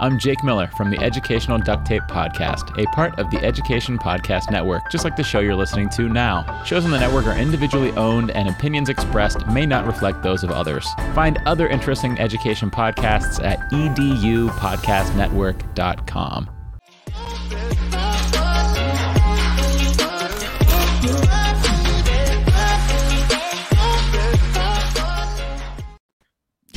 I'm Jake Miller from the Educational Duct Tape Podcast, a part of the Education Podcast Network, just like the show you're listening to now. Shows on the network are individually owned, and opinions expressed may not reflect those of others. Find other interesting education podcasts at edupodcastnetwork.com.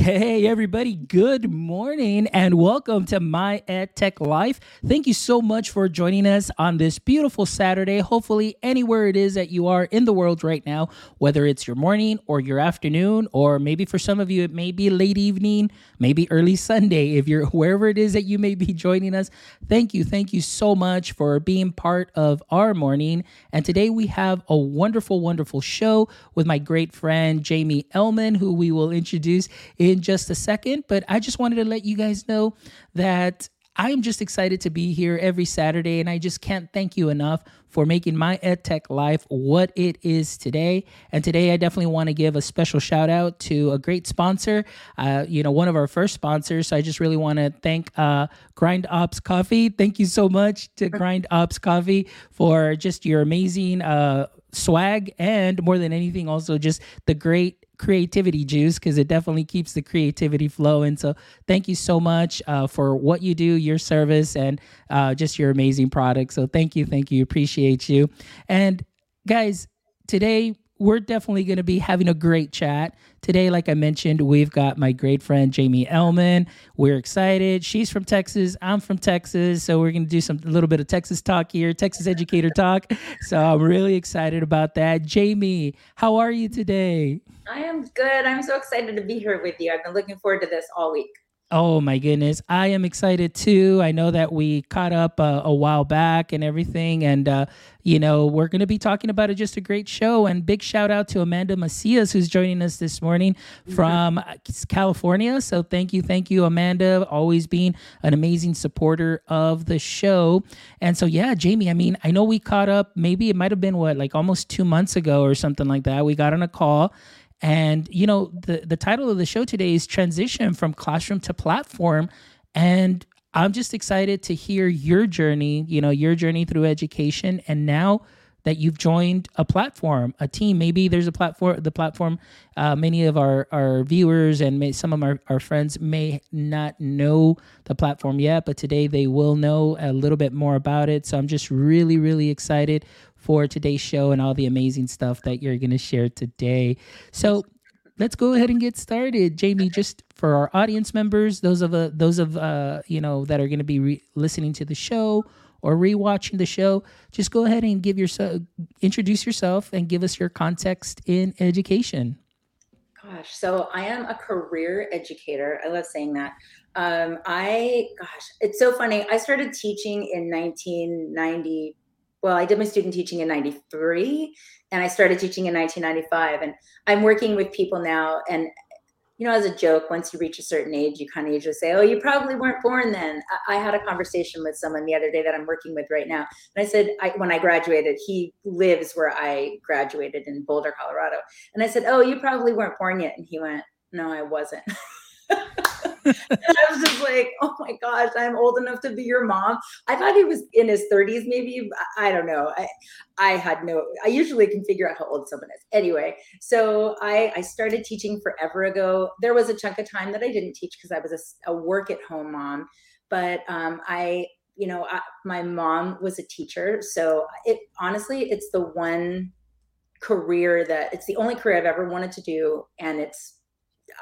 Hey, everybody, good morning and welcome to My Ed Tech Life. Thank you so much for joining us on this beautiful Saturday. Hopefully, anywhere it is that you are in the world right now, whether it's your morning or your afternoon, or maybe for some of you, it may be late evening, maybe early Sunday. If you're wherever it is that you may be joining us, thank you. Thank you so much for being part of our morning. And today we have a wonderful, wonderful show with my great friend, Jamie Ellman, who we will introduce in just a second. But I just wanted to let you guys know that I am just excited to be here every Saturday, and I just can't thank you enough for making my EdTech life what it is today. And today, I definitely want to give a special shout out to a great sponsor, uh, you know, one of our first sponsors. So I just really want to thank uh, Grind Ops Coffee. Thank you so much to Grind Ops Coffee for just your amazing uh, swag and more than anything, also just the great creativity juice because it definitely keeps the creativity flowing. So thank you so much uh, for what you do, your service, and uh, just your amazing product. So thank you, thank you, appreciate you. And guys, today we're definitely going to be having a great chat. Today, like I mentioned, we've got my great friend Jamie Ellman. We're excited. She's from Texas. I'm from Texas. So we're going to do some a little bit of Texas talk here, Texas educator talk. So I'm really excited about that. Jamie, how are you today? I am good. I'm so excited to be here with you. I've been looking forward to this all week. Oh my goodness. I am excited too. I know that we caught up uh, a while back and everything. And, uh, you know, we're going to be talking about it. Just a great show. And big shout out to Amanda Macias, who's joining us this morning from mm-hmm. California. So thank you. Thank you, Amanda. Always being an amazing supporter of the show. And so, yeah, Jamie, I mean, I know we caught up. Maybe it might have been what, like almost two months ago or something like that. We got on a call and you know, the the title of the show today is transition from classroom to platform and I'm just excited to hear your journey, you know, your journey through education and now that you've joined a platform, a team. Maybe there's a platform, the platform, uh, many of our, our viewers and may, some of our, our friends may not know the platform yet, but today they will know a little bit more about it. So I'm just really, really excited for today's show and all the amazing stuff that you're going to share today. So let's go ahead and get started, Jamie. Just for our audience members, those of uh, those of uh, you know that are going to be re- listening to the show or rewatching the show, just go ahead and give yourself introduce yourself and give us your context in education. Gosh, so I am a career educator. I love saying that. Um, I gosh, it's so funny. I started teaching in 1990 well, I did my student teaching in 93 and I started teaching in 1995. And I'm working with people now. And, you know, as a joke, once you reach a certain age, you kind of usually say, Oh, you probably weren't born then. I, I had a conversation with someone the other day that I'm working with right now. And I said, I, when I graduated, he lives where I graduated in Boulder, Colorado. And I said, Oh, you probably weren't born yet. And he went, No, I wasn't. I was just like, oh my gosh, I'm old enough to be your mom. I thought he was in his 30s, maybe. I don't know. I, I had no, I usually can figure out how old someone is. Anyway, so I, I started teaching forever ago. There was a chunk of time that I didn't teach because I was a, a, work at home mom. But um, I, you know, I, my mom was a teacher. So it honestly, it's the one career that it's the only career I've ever wanted to do. And it's,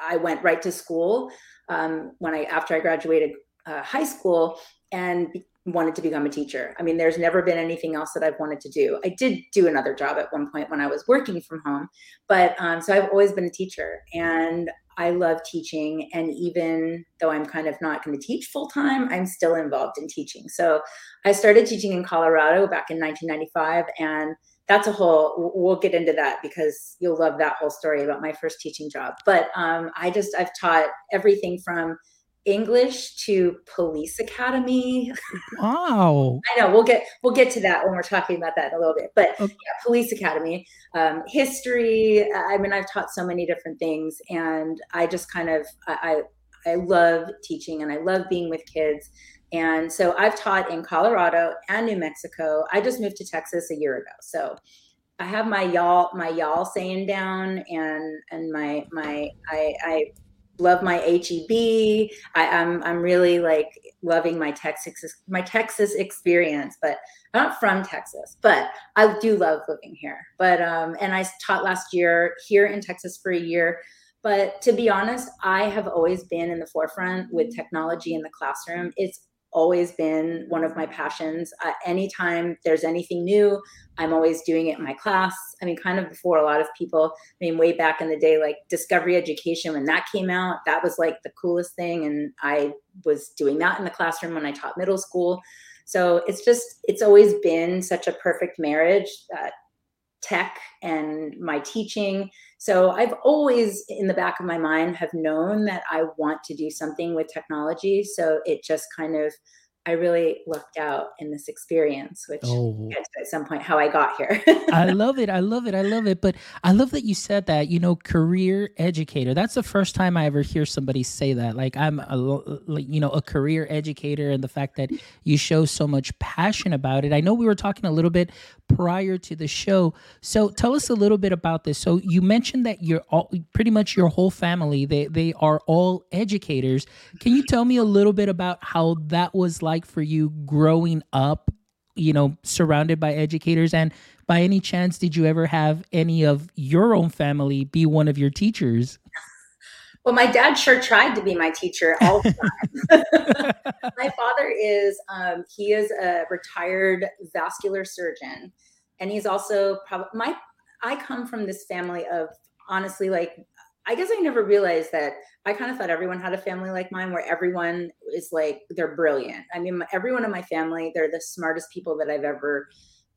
I went right to school um, when I after I graduated uh, high school and wanted to become a teacher. I mean, there's never been anything else that I've wanted to do. I did do another job at one point when I was working from home, but um, so I've always been a teacher and I love teaching. And even though I'm kind of not going to teach full time, I'm still involved in teaching. So I started teaching in Colorado back in 1995 and that's a whole we'll get into that because you'll love that whole story about my first teaching job but um, i just i've taught everything from english to police academy wow i know we'll get we'll get to that when we're talking about that in a little bit but okay. yeah, police academy um, history i mean i've taught so many different things and i just kind of I, I I love teaching and I love being with kids. And so I've taught in Colorado and New Mexico. I just moved to Texas a year ago. So I have my y'all my y'all saying down and and my my I I love my HEB. I, I'm I'm really like loving my Texas my Texas experience, but I'm not from Texas, but I do love living here. But um, and I taught last year here in Texas for a year. But to be honest, I have always been in the forefront with technology in the classroom. It's always been one of my passions. Uh, anytime there's anything new, I'm always doing it in my class. I mean, kind of before a lot of people, I mean, way back in the day, like Discovery Education, when that came out, that was like the coolest thing. And I was doing that in the classroom when I taught middle school. So it's just, it's always been such a perfect marriage. Uh, tech and my teaching. So I've always in the back of my mind have known that I want to do something with technology. So it just kind of I really lucked out in this experience, which oh. at some point how I got here. I love it. I love it. I love it. But I love that you said that, you know, career educator. That's the first time I ever hear somebody say that. Like I'm a, you know, a career educator and the fact that you show so much passion about it. I know we were talking a little bit prior to the show. So tell us a little bit about this. So you mentioned that you're all pretty much your whole family, they they are all educators. Can you tell me a little bit about how that was like for you growing up, you know, surrounded by educators and by any chance did you ever have any of your own family be one of your teachers? Well, my dad sure tried to be my teacher all the time. my father is, um, he is a retired vascular surgeon. And he's also probably, my, I come from this family of honestly, like, I guess I never realized that I kind of thought everyone had a family like mine where everyone is like, they're brilliant. I mean, everyone in my family, they're the smartest people that I've ever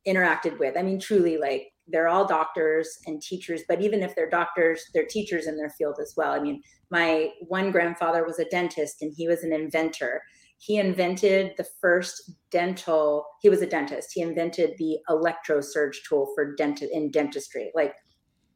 interacted with. I mean, truly, like, they're all doctors and teachers, but even if they're doctors, they're teachers in their field as well. I mean, my one grandfather was a dentist and he was an inventor. He invented the first dental, he was a dentist. He invented the electrosurge tool for dent in dentistry. Like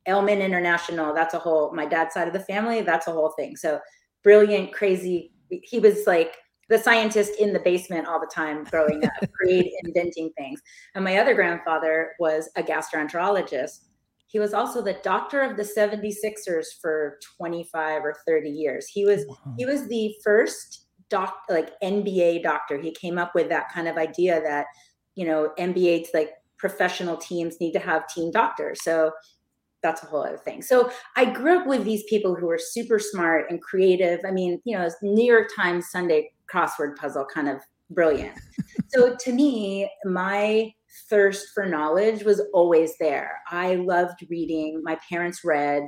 Elman International, that's a whole my dad's side of the family, that's a whole thing. So brilliant, crazy. He was like the scientist in the basement all the time growing up, create inventing things. And my other grandfather was a gastroenterologist. He was also the doctor of the 76ers for 25 or 30 years. He was wow. he was the first doc like NBA doctor. He came up with that kind of idea that, you know, NBA like professional teams need to have team doctors. So that's a whole other thing. So I grew up with these people who were super smart and creative. I mean, you know, New York Times Sunday crossword puzzle kind of brilliant. so to me, my thirst for knowledge was always there. I loved reading. My parents read.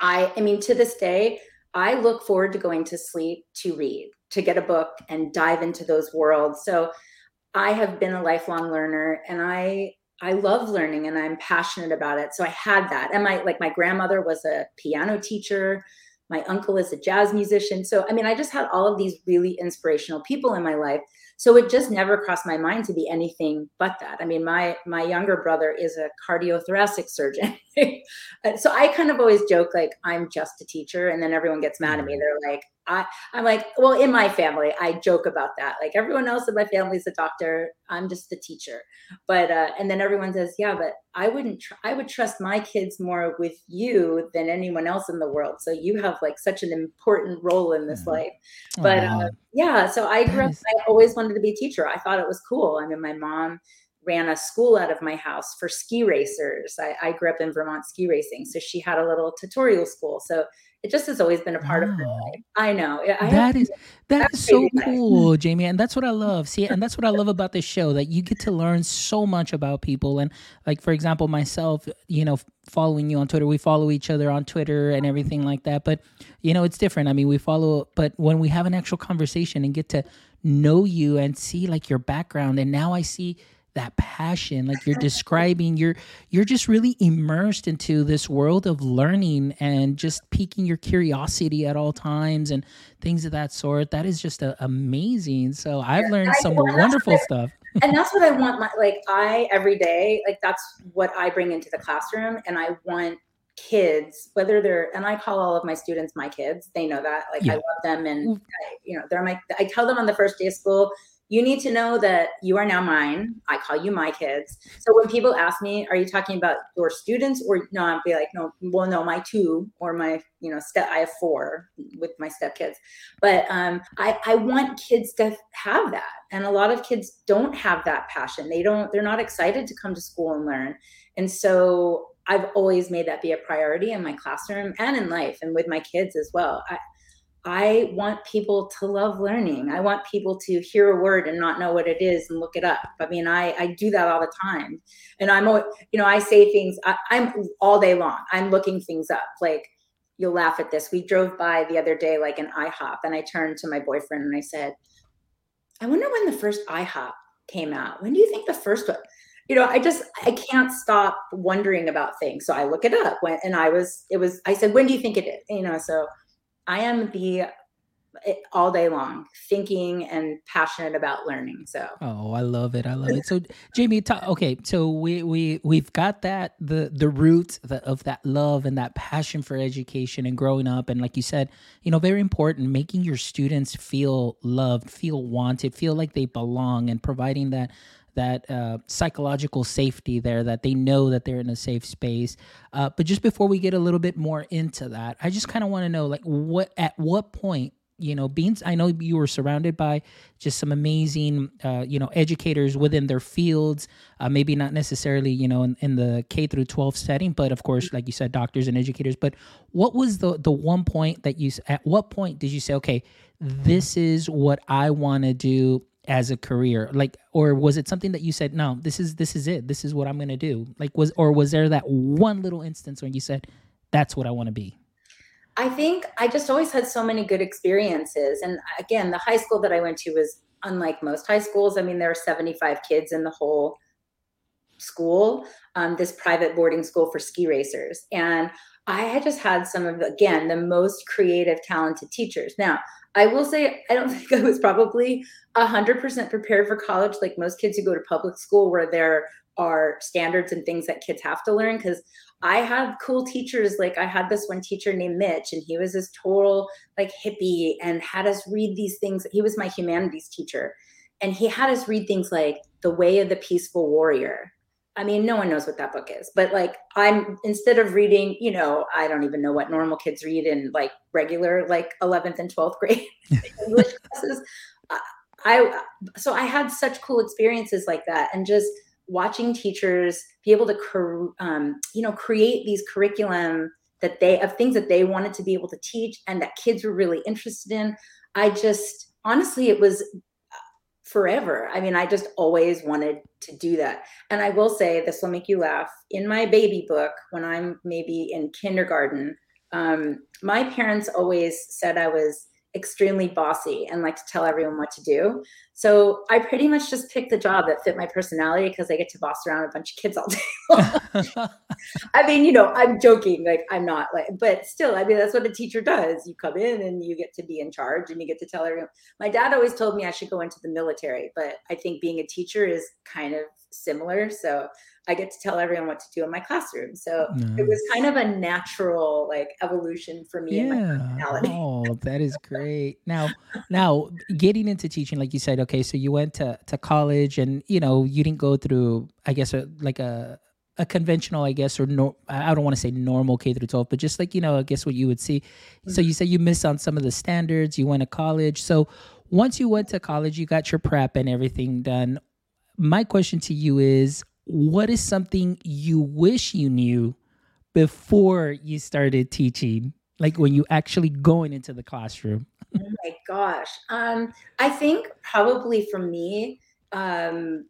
I I mean to this day, I look forward to going to sleep to read, to get a book and dive into those worlds. So I have been a lifelong learner and I I love learning and I'm passionate about it. So I had that. And my like my grandmother was a piano teacher my uncle is a jazz musician. So, I mean, I just had all of these really inspirational people in my life. So it just never crossed my mind to be anything but that. I mean, my my younger brother is a cardiothoracic surgeon. so I kind of always joke like I'm just a teacher and then everyone gets mad at me. Mm. They're like, I, I'm like, well, in my family, I joke about that. Like everyone else in my family is a doctor. I'm just a teacher. But uh, and then everyone says, yeah, but I wouldn't. Tr- I would trust my kids more with you than anyone else in the world. So you have like such an important role in this mm-hmm. life. But wow. uh, yeah, so I grew up. I always wanted to be a teacher. I thought it was cool. I mean, my mom ran a school out of my house for ski racers. I, I grew up in Vermont ski racing, so she had a little tutorial school. So it just has always been a part wow. of her life. I know. I that is that is so cool, Jamie, and that's what I love. See, and that's what I love about this show that you get to learn so much about people. And like for example, myself, you know, following you on Twitter, we follow each other on Twitter and everything like that. But you know, it's different. I mean, we follow, but when we have an actual conversation and get to know you and see like your background, and now I see that passion like you're describing you're you're just really immersed into this world of learning and just piquing your curiosity at all times and things of that sort that is just a, amazing so i've learned I, some well, wonderful stuff and that's what i want my like i every day like that's what i bring into the classroom and i want kids, whether they're and I call all of my students my kids. They know that. Like yeah. I love them and I, you know, they're my I tell them on the first day of school, you need to know that you are now mine. I call you my kids. So when people ask me, are you talking about your students or no, I'll be like, no, well, no, my two or my, you know, step, I have four with my stepkids. But um, I, I want kids to have that. And a lot of kids don't have that passion. They don't, they're not excited to come to school and learn. And so I've always made that be a priority in my classroom and in life and with my kids as well. I, I want people to love learning. I want people to hear a word and not know what it is and look it up. I mean, I, I do that all the time. And I'm, you know, I say things, I, I'm all day long. I'm looking things up. Like, you'll laugh at this. We drove by the other day, like an IHOP, and I turned to my boyfriend and I said, I wonder when the first IHOP came out. When do you think the first one? You know, I just I can't stop wondering about things. So I look it up when and I was it was I said, when do you think it is? You know, so I am the eh, all day long thinking and passionate about learning so. Oh i love it i love it. So jamie talk, okay so we we we've got that the the root of that love and that passion for education and growing up and like you said you know very important making your students feel loved feel wanted feel like they belong and providing that that uh, psychological safety there that they know that they're in a safe space. Uh, but just before we get a little bit more into that i just kind of want to know like what at what point you know being i know you were surrounded by just some amazing uh, you know educators within their fields uh, maybe not necessarily you know in, in, the k through 12 setting but of course like you said doctors and educators. But what was the the one point that you at what point did you say okay this is what i want to do as a career? Like or was it something that you said no this is this is it. This is what i'm going to do. Like was or was there that one little instance where you said that's what i want to be i think i just always had so many good experiences and again the high school that i went to was unlike most high schools. I mean there are 75 kids in the whole school um, this private boarding school for ski racers and i had just had some of again the most creative talented teachers. Now I will say I don't think I was probably hundred percent prepared for college, like most kids who go to public school, where there are standards and things that kids have to learn. Because I had cool teachers, like I had this one teacher named Mitch, and he was this total like hippie and had us read these things. He was my humanities teacher, and he had us read things like The Way of the Peaceful Warrior I mean, no one knows what that book is, but like I'm instead of reading, you know, I don't even know what normal kids read in like regular like 11th and 12th grade English classes. I so I had such cool experiences like that, and just watching teachers be able to, um, you know, create these curriculum that they of things that they wanted to be able to teach and that kids were really interested in. I just honestly, it was forever. I mean, I just always wanted to do that. And I will say, this will make you laugh. In my baby book, when I'm maybe in kindergarten, um, my parents always said I was extremely bossy and like to tell everyone what to do. So I pretty much just picked the job that fit my personality because I get to boss around a bunch of kids all day. I mean, you know, I'm joking, like I'm not like, but still, I mean, that's what a teacher does. You come in and you get to be in charge and you get to tell everyone. My dad always told me I should go into the military, but I think being a teacher is kind of similar. So I get to tell everyone what to do in my classroom. So nice. it was kind of a natural like evolution for me yeah. Oh, that is great. Now, now getting into teaching, like you said, okay, so you went to, to college and you know, you didn't go through, I guess, a, like a, a conventional, I guess, or no, I don't want to say normal K through 12, but just like, you know, I guess what you would see. Mm-hmm. So you say you missed on some of the standards, you went to college. So once you went to college, you got your prep and everything done. My question to you is what is something you wish you knew before you started teaching? Like when you actually going into the classroom? oh my gosh. Um, I think probably for me, um,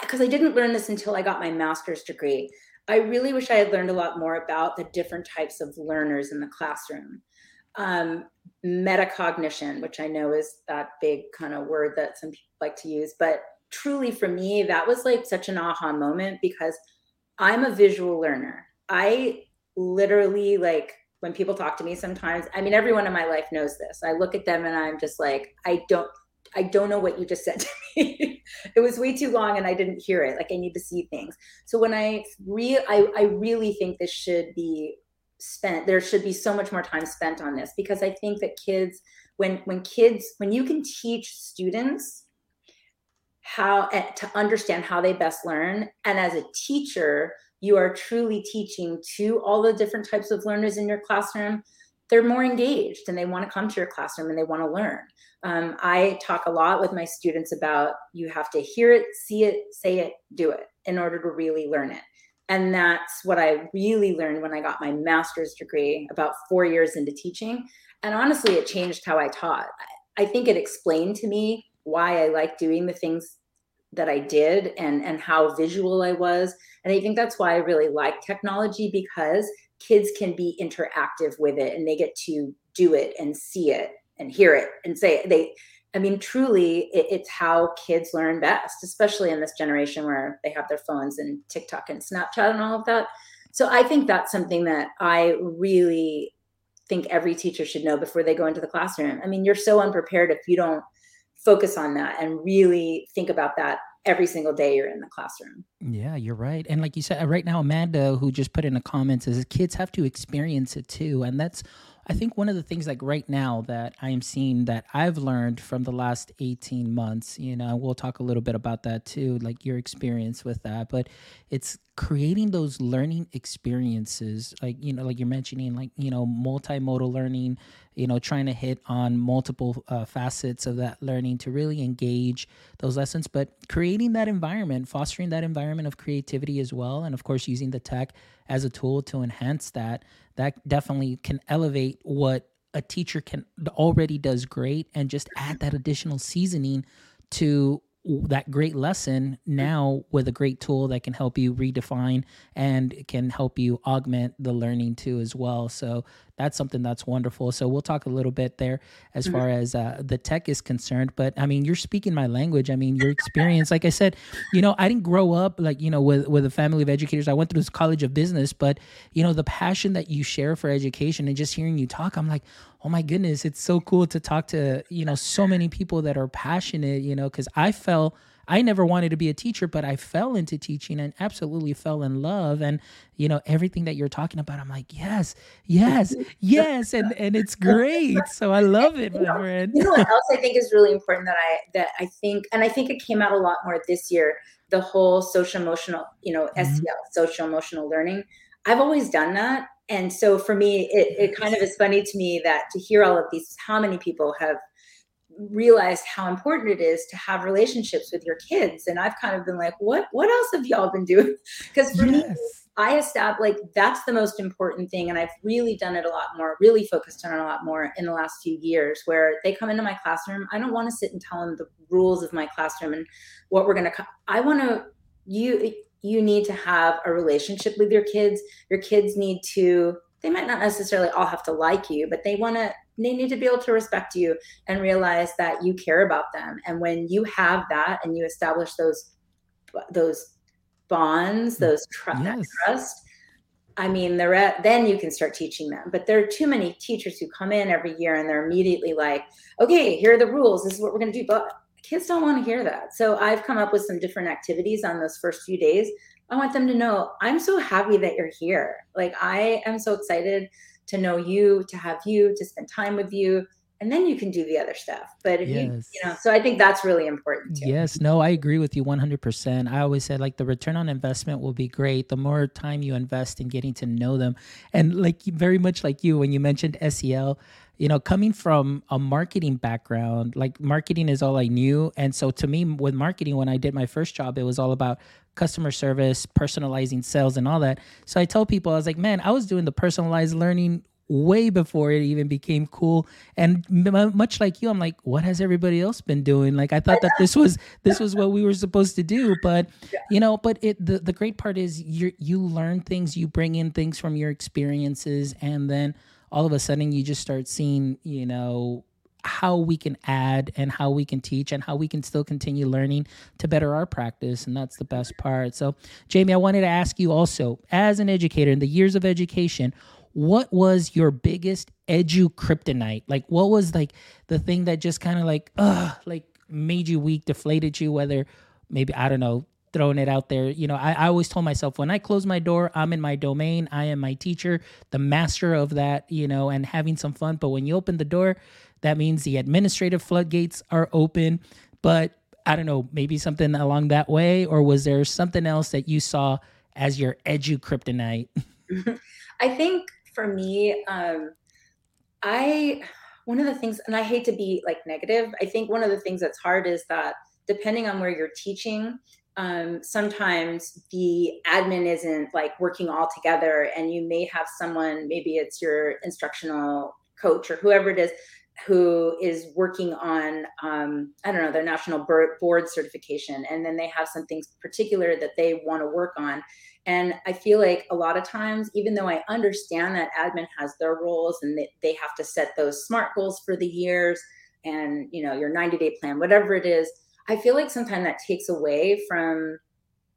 because I, I didn't learn this until I got my master's degree. I really wish I had learned a lot more about the different types of learners in the classroom. Um, metacognition, which I know is that big kind of word that some people like to use, but truly for me, that was like such an aha moment because I'm a visual learner. I literally like when people talk to me sometimes, I mean, everyone in my life knows this. I look at them and I'm just like, I don't, I don't know what you just said to me. it was way too long and I didn't hear it. Like I need to see things. So when I re I, I really think this should be spent there should be so much more time spent on this because I think that kids when when kids when you can teach students how eh, to understand how they best learn and as a teacher you are truly teaching to all the different types of learners in your classroom. They're more engaged and they want to come to your classroom and they want to learn. Um, i talk a lot with my students about you have to hear it see it say it do it in order to really learn it. And that's what i really learned when i got my master's degree about four years into teaching. And honestly it changed how i taught. I think it explained to me why I like doing the things that I did and and how visual I was. And I think that's why I really like technology because kids can be interactive with it and they get to do it and see it and hear it and say it. They I mean, truly, it, it's how kids learn best, especially in this generation where they have their phones and TikTok and Snapchat and all of that. So I think that's something that I really think every teacher should know before they go into the classroom. I mean, you're so unprepared if you don't focus on that and really think about that every single day you're in the classroom. Yeah, you're right. And like you said, right now, Amanda, who just put in the comments, is kids have to experience it too. And that's I think one of the things like right now that I am seeing that I've learned from the last 18 months, you know, we'll talk a little bit about that too, like your experience with that, but it's creating those learning experiences like you know like you're mentioning like you know multimodal learning you know trying to hit on multiple uh, facets of that learning to really engage those lessons but creating that environment fostering that environment of creativity as well and of course using the tech as a tool to enhance that that definitely can elevate what a teacher can already does great and just add that additional seasoning to that great lesson now with a great tool that can help you redefine and can help you augment the learning too as well. So that's something that's wonderful. So we'll talk a little bit there as mm-hmm. far as uh, the tech is concerned but i mean you're speaking my language. I mean your experience like i said you know i didn't grow up like you know with with a family of educators. I went through this college of business but you know the passion that you share for education and just hearing you talk i'm like oh my goodness, it's so cool to talk to, you know, so many people that are passionate, you know, because I felt I never wanted to be a teacher, but I fell into teaching and absolutely fell in love. And, you know, everything that you're talking about, I'm like, yes, yes, yes. And and it's great. So I love it, my friend. You know what else I think is really important that I that I think and I think it came out a lot more this year, the whole social emotional, you know, mm-hmm. SEL, social emotional learning. I've always done that and so for me it, it kind of is funny to me that to hear all of these how many people have realized how important it is to have relationships with your kids and i've kind of been like what what else have y'all been doing because for yes. me i established like that's the most important thing and i've really done it a lot more really focused on it a lot more in the last few years where they come into my classroom i don't want to sit and tell them the rules of my classroom and what we're going to i want to you you need to have a relationship with your kids. Your kids need to, they might not necessarily all have to like you, but they want to, they need to be able to respect you and realize that you care about them. And when you have that and you establish those, those bonds, mm, those tr- yes. trust, I mean, they're at, then you can start teaching them. But there are too many teachers who come in every year and they're immediately like, okay, here are the rules. This is what we're going to do. But kids don't want to hear that. So I've come up with some different activities on those first few days. I want them to know I'm so happy that you're here. Like I am so excited to know you, to have you, to spend time with you. And then you can do the other stuff. But if yes. you, you know, so I think that's really important too. Yes, no, I agree with you 100%. I always said like the return on investment will be great. The more time you invest in getting to know them. And like very much like you, when you mentioned SEL, you know, coming from a marketing background, like marketing is all I knew. And so to me, with marketing, when I did my first job, it was all about customer service, personalizing sales, and all that. So I tell people, I was like, man, I was doing the personalized learning way before it even became cool and m- much like you i'm like what has everybody else been doing like i thought that this was this was what we were supposed to do but you know but it the, the great part is you you learn things you bring in things from your experiences and then all of a sudden you just start seeing, you know, how we can add and how we can teach and how we can still continue learning to better our practice. And that's the best part. So, Jamie, I wanted to ask you also, as an educator in the years of education, what was your biggest edu kryptonite? Like, what was like the thing that just kind of like, uh, like, made you weak, deflated you, whether maybe, I don't know, throwing it out there. You know, I, I always told myself when I close my door, I'm in my domain. I am my teacher, the master of that, you know, and having some fun. But when you open the door, that means the administrative floodgates are open. But I don't know, maybe something along that way, or was there something else that you saw as your edu kryptonite? I think for me, um, I one of the things, and I hate to be like negative. I think one of the things that's hard is that depending on where you're teaching, um, sometimes the admin isn't like working all together, and you may have someone, maybe it's your instructional coach or whoever it is, who is working on um, i don't know their national board certification and then they have some things particular that they want to work on. And i feel like a lot of times even though i understand that admin has their roles and they, they have to set those smart goals for the years and you know your 90 day plan whatever it is i feel like sometimes that takes away from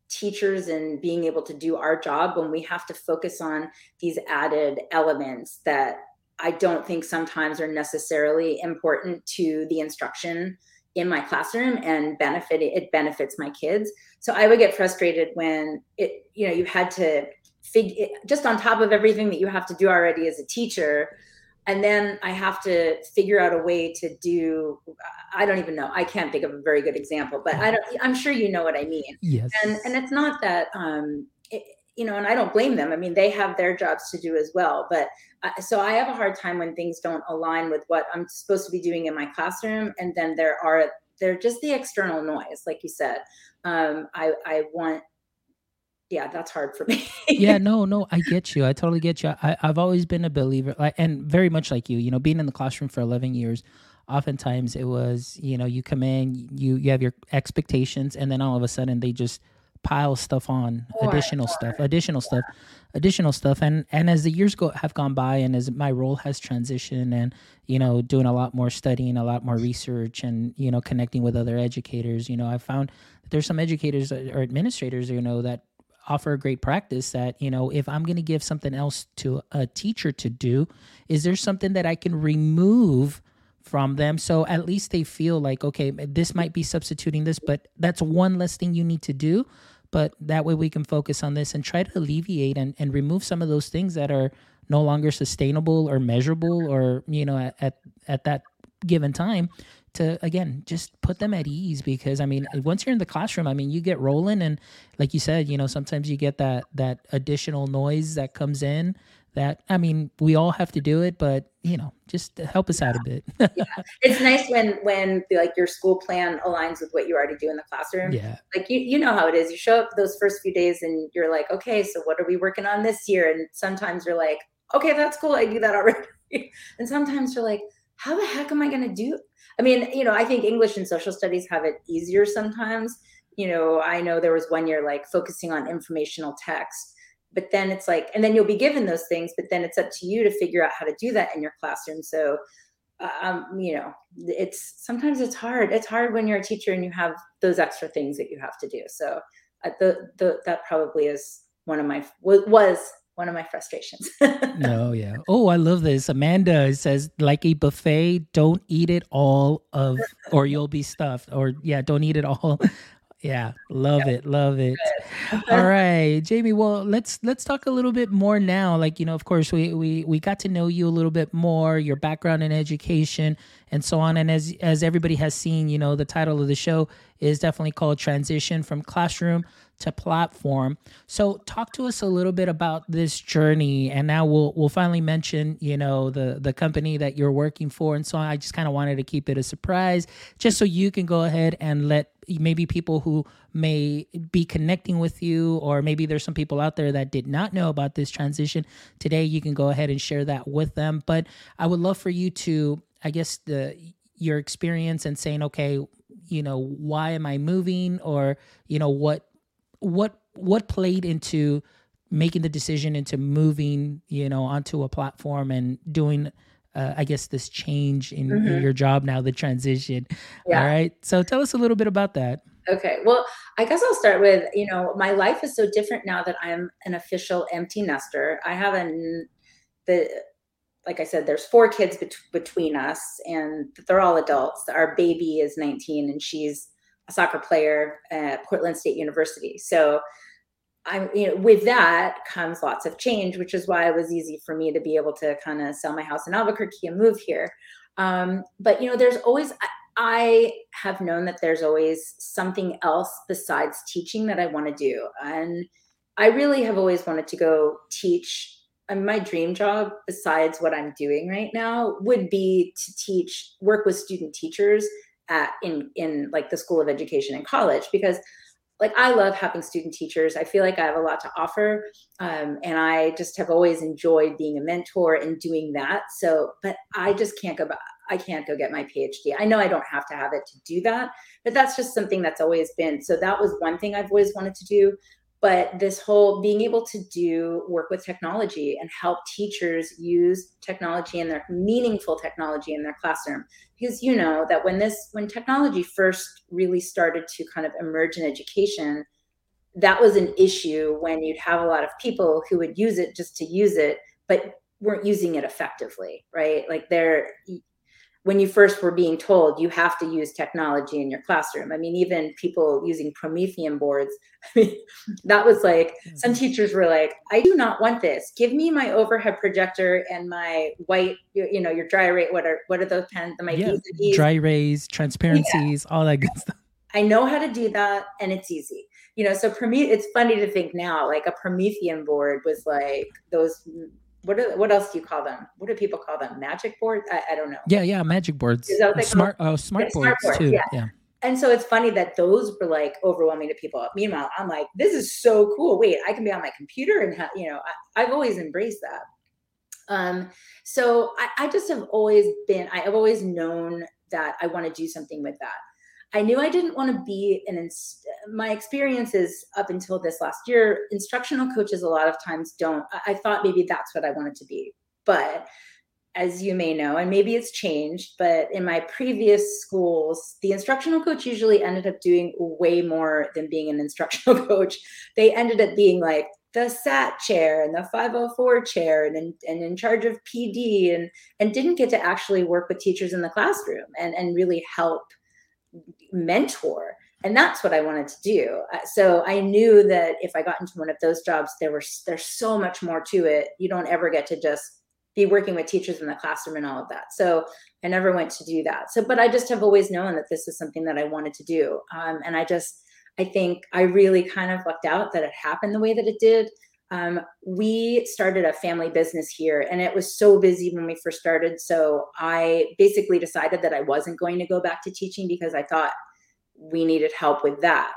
teachers and being able to do our job when we have to focus on these added elements that I don't think sometimes are necessarily important to the instruction in my classroom and benefit it benefits my kids. So I would get frustrated when it you know you had to figure just on top of everything that you have to do already as a teacher and then I have to figure out a way to do I don't even know. I can't think of a very good example, but I don't I'm sure you know what I mean. Yes. And and it's not that um it, you know, and I don't blame them. I mean, they have their jobs to do as well. But uh, so I have a hard time when things don't align with what I'm supposed to be doing in my classroom, and then there are they're just the external noise, like you said. Um, I I want. Yeah, that's hard for me. yeah, no, no, I get you. I totally get you. I, I've always been a believer, like, and very much like you. You know, being in the classroom for 11 years, oftentimes it was, you know, you come in, you you have your expectations, and then all of a sudden they just pile stuff on additional stuff additional stuff additional stuff and and as the years go have gone by and as my role has transitioned and you know doing a lot more studying a lot more research and you know connecting with other educators you know i found that there's some educators or administrators you know that offer a great practice that you know if i'm going to give something else to a teacher to do is there something that i can remove from them? So at least they feel like okay this might be substituting this but that's one less thing you need to do. But that way we can focus on this and try to alleviate and, and remove some of those things that are no longer sustainable or measurable or you know at, at, at that given time to again just put them at ease because i mean once you're in the classroom i mean you get rolling and like you said you know sometimes you get that that additional noise that comes in that i mean we all have to do it but you know just help us out a bit. Yeah. it's nice when when like your school plan aligns with what you already do in the classroom. Yeah. Like you you know how it is. You show up those first few days and you're like okay so what are we working on this year? And sometimes you're like okay that's cool. I do that already. And sometimes you're like how the heck am i going to do i mean you know i think english and social studies have it easier sometimes. You know i know there was one year like focusing on informational text but then it's like and then you'll be given those things but then it's up to you to figure out how to do that in your classroom. So um, you know it's sometimes it's hard. It's hard when you're a teacher and you have those extra things that you have to do. So uh, the, the that probably is one of my was one of my frustrations no yeah oh i love this amanda says like a buffet don't eat it all of or you'll be stuffed or yeah don't eat it all yeah, love it, love it. All right, Jamie. Well, let's let's talk a little bit more now. Like you know, of course, we we we got to know you a little bit more, your background in education, and so on. And as as everybody has seen, you know, the title of the show is definitely called "Transition from Classroom to Platform." So, talk to us a little bit about this journey. And now we'll we'll finally mention, you know, the the company that you're working for, and so on. I just kind of wanted to keep it a surprise, just so you can go ahead and let maybe people who may be connecting with you, or maybe there's some people out there that did not know about this transition. Today, you can go ahead and share that with them. But I would love for you to, I guess, the your experience and saying, okay, you know, why am I moving, or you know, what what what played into making the decision into moving, you know, onto a platform and doing uh, I guess this change in, mm-hmm. in, your job now, the transition. Yeah. All right. So tell us a little bit about that. Okay. Well, I guess I'll start with, you know, my life is so different now that I'm an official empty nester. I have a the like I said, there's four kids bet- between us, and they're all adults. Our baby is 19, and she's a soccer player at Portland State University. So, I'm you know with that comes lots of change, which is why it was easy for me to be able to kind of sell my house in Albuquerque and move here. Um, but you know, there's always I, I have known that there's always something else besides teaching that I want to do, and I really have always wanted to go teach and my dream job besides what i'm doing right now would be to teach work with student teachers at in in like the school of education and college because like i love having student teachers. I feel like i have a lot to offer um, and i just have always enjoyed being a mentor and doing that. So but i just can't go i can't go get my phd i know i don't have to have it to do that but that's just something that's always been. So that was one thing i've always wanted to do but this whole being able to do work with technology and help teachers use technology in their meaningful technology in their classroom. Because you know that when this when technology first really started to kind of emerge in education that was an issue when you'd have a lot of people who would use it just to use it but weren't using it effectively right? Like they're when you first were being told you have to use technology in your classroom. I mean, even people using Promethean boards, I mean, that was like some mm-hmm. teachers were like, I do not want this. Give me my overhead projector and my white, you, know, your dry erase. What are what are those pens? The my yeah, dry erase, transparencies, yeah. all that good stuff. I know how to do that, and it's easy. You know, so Promethean. It's funny to think now, like a Promethean board was like those what are, what else do you call them? What do people call them? Magic boards? I, I don't know. Yeah, yeah, magic boards. smart, oh, smart yeah, boards smart too. Yeah. yeah. And so it's funny that those were like overwhelming to people. Meanwhile, I'm like, this is so cool. Wait, I can be on my computer and have, you know, I, have always embraced that. Um, so I, I just have always been, I have always known that I want to do something with that. I knew I didn't want to be an inst- my experiences up until this last year. Instructional coaches a lot of times don't. I, I thought maybe that's what I wanted to be, but as you may know, and maybe it's changed, but in my previous schools, the instructional coach usually ended up doing way more than being an instructional coach. They ended up being like the SAT chair and the 504 chair and, and in charge of PD and, and didn't get to actually work with teachers in the classroom and, and really help mentor and that's what i wanted to do. Uh, so i knew that if i got into one of those jobs there was there's so much more to it. You don't ever get to just be working with teachers in the classroom and all of that. So i never went to do that. So but i just have always known that this is something that i wanted to do. Um, and i just i think i really kind of lucked out that it happened the way that it did um, we started a family business here and it was so busy when we first started. So i basically decided that i wasn't going to go back to teaching because i thought we needed help with that.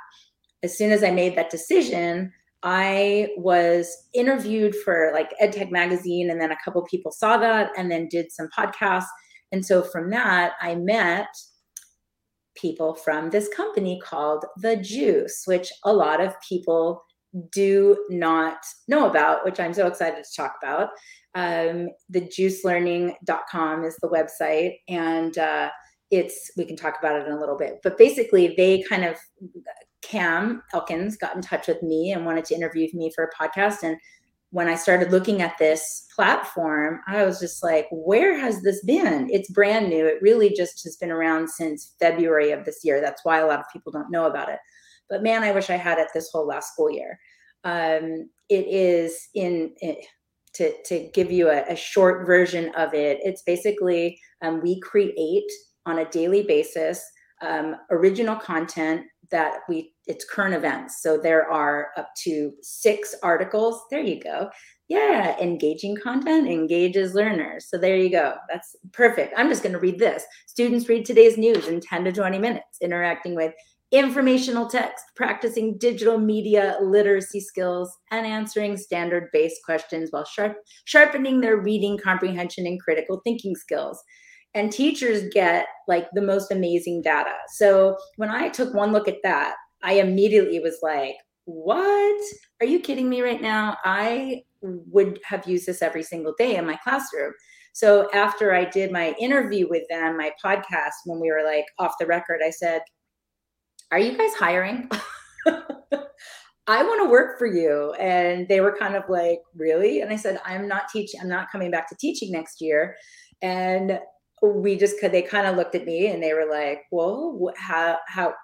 As soon as i made that decision i was interviewed for like edtech magazine and then a couple people saw that and then did some podcasts. And so from that i met people from this company called the juice which a lot of people do not know about, which I'm so excited to talk about. Um, the juicelearning.com is the website, and uh, it's we can talk about it in a little bit. But basically, they kind of Cam Elkins got in touch with me and wanted to interview me for a podcast. And when I started looking at this platform, I was just like, where has this been? It's brand new. It really just has been around since February of this year. That's why a lot of people don't know about it. But man, I wish I had it this whole last school year. Um, it is in, in eh, to, to give you a, a, short version of it, it's basically um, we create on a daily basis um, original content that we it's current events. So there are up to six articles. There you go. Yeah, engaging content engages learners. So there you go. That's perfect. I'm just going to read this. Students read today's news in 10 to 20 minutes, interacting with informational text, practicing digital media literacy skills, and answering standard based questions while sharp, sharpening their reading comprehension and critical thinking skills. And teachers get like the most amazing data. So when I took one look at that, I immediately was like, what? Are you kidding me right now? I would have used this every single day in my classroom. So after I did my interview with them, my podcast, when we were like off the record, I said, are you guys hiring? I want to work for you. And they were kind of like, really? And I said, I'm not teaching, I'm not coming back to teaching next year. And we just could, they kind of looked at me and they were like, well, how, how,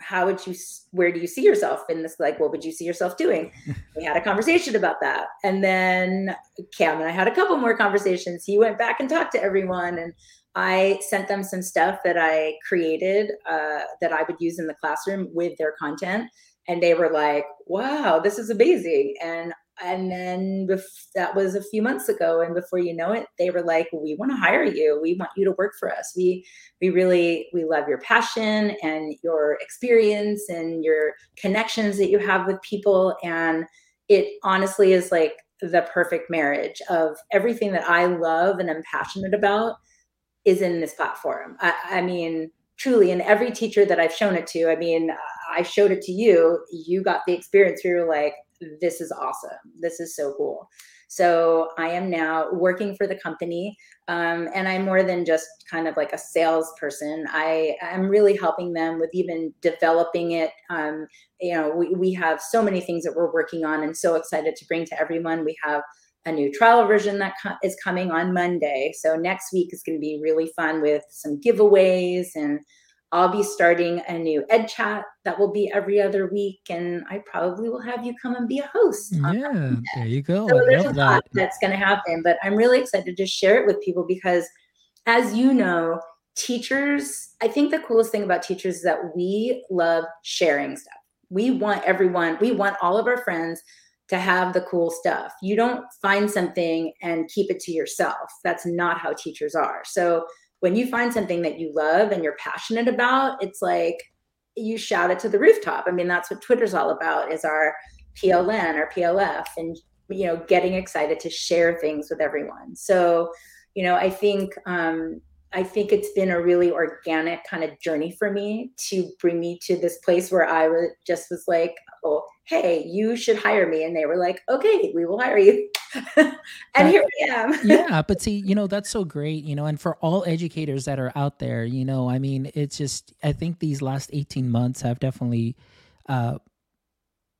how would you where do you see yourself in this like what would you see yourself doing we had a conversation about that and then cam and i had a couple more conversations he went back and talked to everyone and i sent them some stuff that i created uh, that i would use in the classroom with their content and they were like wow this is amazing. And and then bef- that was a few months ago and before you know it they were like we want to hire you. We want you to work for us. We we really we love your passion and your experience and your connections that you have with people. And it honestly is like the perfect marriage of everything that i love and am passionate about is in this platform i, I mean truly and every teacher that i've shown it to i mean i showed it to you you got the experience where you're like this is awesome. This is so cool. So I am now working for the company, um, and I'm more than just kind of like a salesperson. I am really helping them with even developing it. Um, you know, we, we have so many things that we're working on, and so excited to bring to everyone. We have a new trial version that co- is coming on Monday. So next week is going to be really fun with some giveaways and I'll be starting a new ed chat that will be every other week, and I probably will have you come and be a host. Yeah, um, there you go. So there's a lot that. that's going to happen, but I'm really excited to share it with people because, as you know, teachers, I think the coolest thing about teachers is that we love sharing stuff. We want everyone, we want all of our friends to have the cool stuff. You don't find something and keep it to yourself. That's not how teachers are. So when you find something that you love and you're passionate about, it's like you shout it to the rooftop. I mean, that's what Twitter's all about is our PLN or PLF and you know, getting excited to share things with everyone. So, you know, I think um I think it's been a really organic kind of journey for me to bring me to this place where I was just was like, oh, hey, you should hire me. And they were like, okay, we will hire you. and here I am. yeah. But see, you know, that's so great, you know, and for all educators that are out there, you know, I mean, it's just, I think these last 18 months have definitely, uh,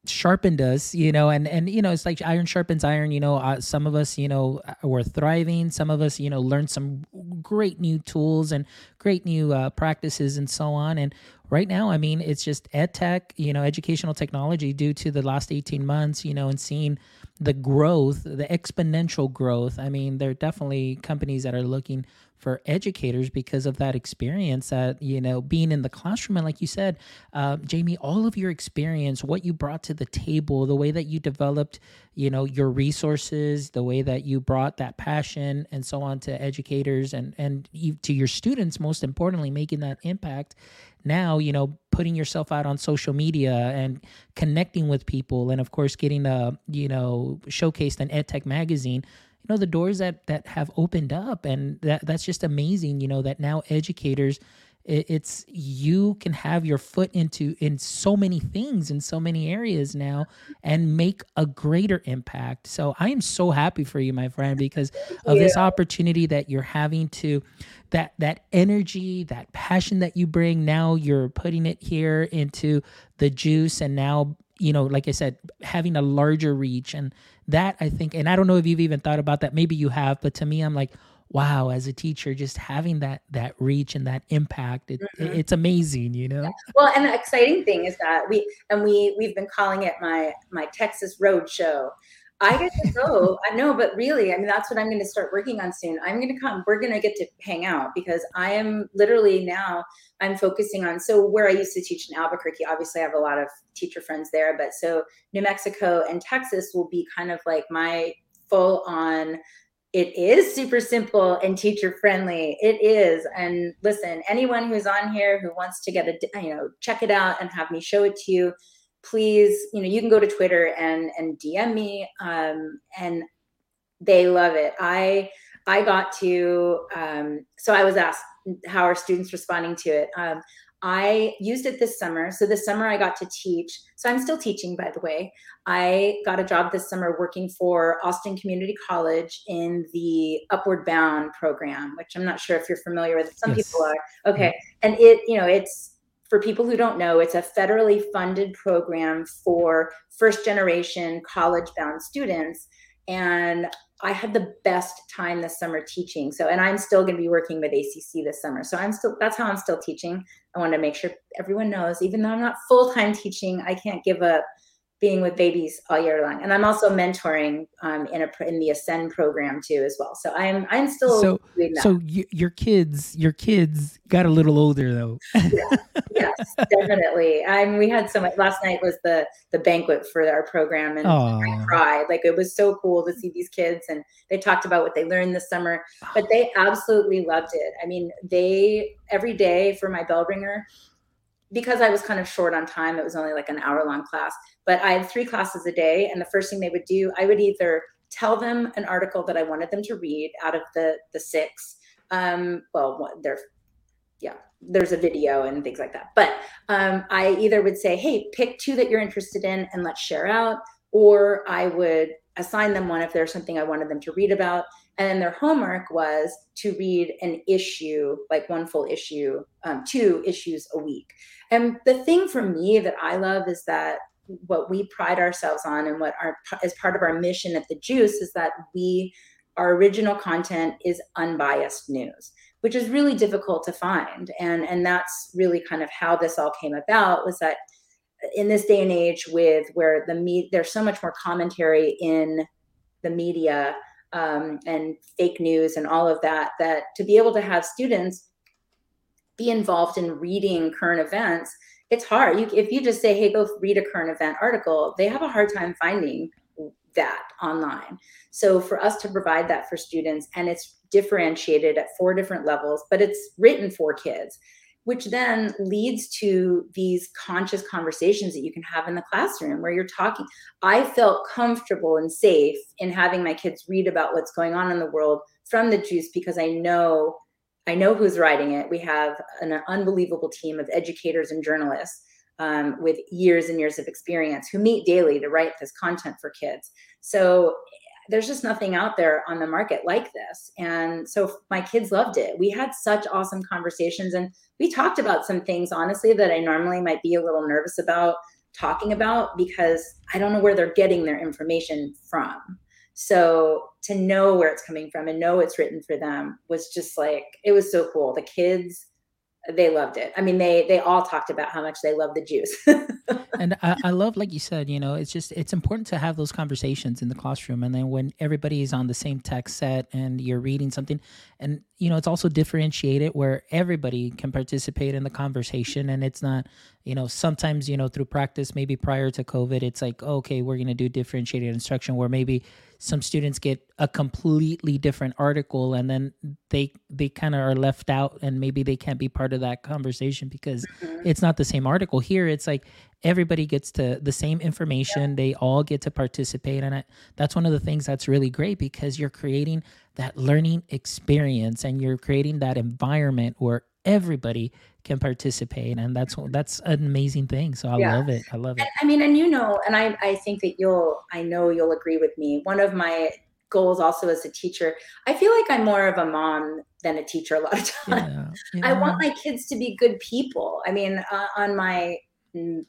sharpened us you know and and you know it's like iron sharpens iron you know uh, some of us you know uh, were thriving some of us you know learned some great new tools and great new uh, practices and so on and right now i mean it's just ed tech you know educational technology due to the last 18 months you know and seeing the growth the exponential growth. I mean there are definitely companies that are looking for educators because of that experience that you know being in the classroom. And like you said uh, jamie all of your experience what you brought to the table the way that you developed you know your resources the way that you brought that passion and so on to educators and and to your students most importantly making that impact. Now you know putting yourself out on social media and connecting with people and of course getting a you know showcased in edtech magazine you know the doors that that have opened up and that that's just amazing you know that now educators it's you can have your foot into in so many things in so many areas now and make a greater impact so i am so happy for you my friend because of yeah. this opportunity that you're having to that that energy that passion that you bring now you're putting it here into the juice and now you know like i said having a larger reach and that I think, and I don't know if you've even thought about that. Maybe you have, but to me, I'm like, wow, as a teacher, just having that that reach and that impact, it, mm-hmm. it's amazing, you know. Well, and the exciting thing is that we and we we've been calling it my my Texas Road Show I get to go. I know, but really, I mean, that's what I'm going to start working on soon. I'm going to come. We're going to get to hang out because I am literally now. I'm focusing on so where I used to teach in Albuquerque. Obviously, I have a lot of teacher friends there, but so New Mexico and Texas will be kind of like my full on. It is super simple and teacher friendly. It is. And listen, anyone who's on here who wants to get a, you know, check it out and have me show it to you please, you know, you can go to Twitter and and DM me, um, and they love it. I I got to um, so I was asked how are students responding to it. Um, I used it this summer. So this summer I got to teach. So I'm still teaching, by the way. I got a job this summer working for Austin Community College in the Upward Bound program, which I'm not sure if you're familiar with. Some yes. people are. Okay, and it you know it's for people who don't know, it's a federally funded program for first generation college bound students. And I had the best time this summer teaching. So, and I'm still going to be working with ACC this summer. So, I'm still, that's how I'm still teaching. I want to make sure everyone knows, even though I'm not full time teaching, I can't give up being with babies all year long. And I'm also mentoring um, in a in the Ascend program too as well. So I'm I'm still so so y- your kids your kids got a little older though. yeah, yes, definitely. I mean, we had so much. Last night was the the banquet for our program, and Aww. I cried. Like it was so cool to see these kids, and they talked about what they learned this summer. But they absolutely loved it. I mean, they every day for my bell ringer because I was kind of short on time, it was only like an hour long class, but I had three classes a day. And the first thing they would do, I would either tell them an article that I wanted them to read out of the, the six. Um, well, there, yeah, there's a video and things like that. But um, I either would say, hey, pick two that you're interested in and let's share out. Or I would assign them one if there's something I wanted them to read about. And then their homework was to read an issue, like one full issue, um, two issues a week. And the thing for me that I love is that what we pride ourselves on and what our as part of our mission at the Juice is that we our original content is unbiased news which is really difficult to find and and that's really kind of how this all came about was that in this day and age with where the me there's so much more commentary in the media um, and fake news and all of that that to be able to have students be involved in reading current events it's hard. You, if you just say hey go read a current event article they have a hard time finding that online. So for us to provide that for students and it's differentiated at four different levels but it's written for kids which then leads to these conscious conversations that you can have in the classroom where you're talking. I felt comfortable and safe in having my kids read about what's going on in the world from the juice because I know I know who's writing it. We have an unbelievable team of educators and journalists um, with years and years of experience who meet daily to write this content for kids. So there's just nothing out there on the market like this. And so my kids loved it. We had such awesome conversations and we talked about some things, honestly, that I normally might be a little nervous about talking about because I don't know where they're getting their information from. So to know where it's coming from and know it's written for them was just like, it was so cool. The kids, they loved it. I mean, they they all talked about how much they love the juice. and I, I, love, like you said, you know, it's just it's important to have those conversations in the classroom, and then when everybody is on the same text set and you're reading something, and you know, it's also differentiated where everybody can participate in the conversation, and it's not, you know, sometimes you know through practice, maybe prior to COVID, it's like okay, we're gonna do differentiated instruction where maybe some students get a completely different article and then they they kind of are left out and maybe they can't be part of that conversation because mm-hmm. it's not the same article here it's like everybody gets to the same information yeah. they all get to participate in it that's one of the things that's really great because you're creating that learning experience and you're creating that environment where everybody can participate and that's that's an amazing thing so i yeah. love it i love it i mean and you know and i i think that you'll i know you'll agree with me one of my goals also as a teacher i feel like i'm more of a mom than a teacher a lot of times yeah. Yeah. i want my kids to be good people i mean uh, on my mm,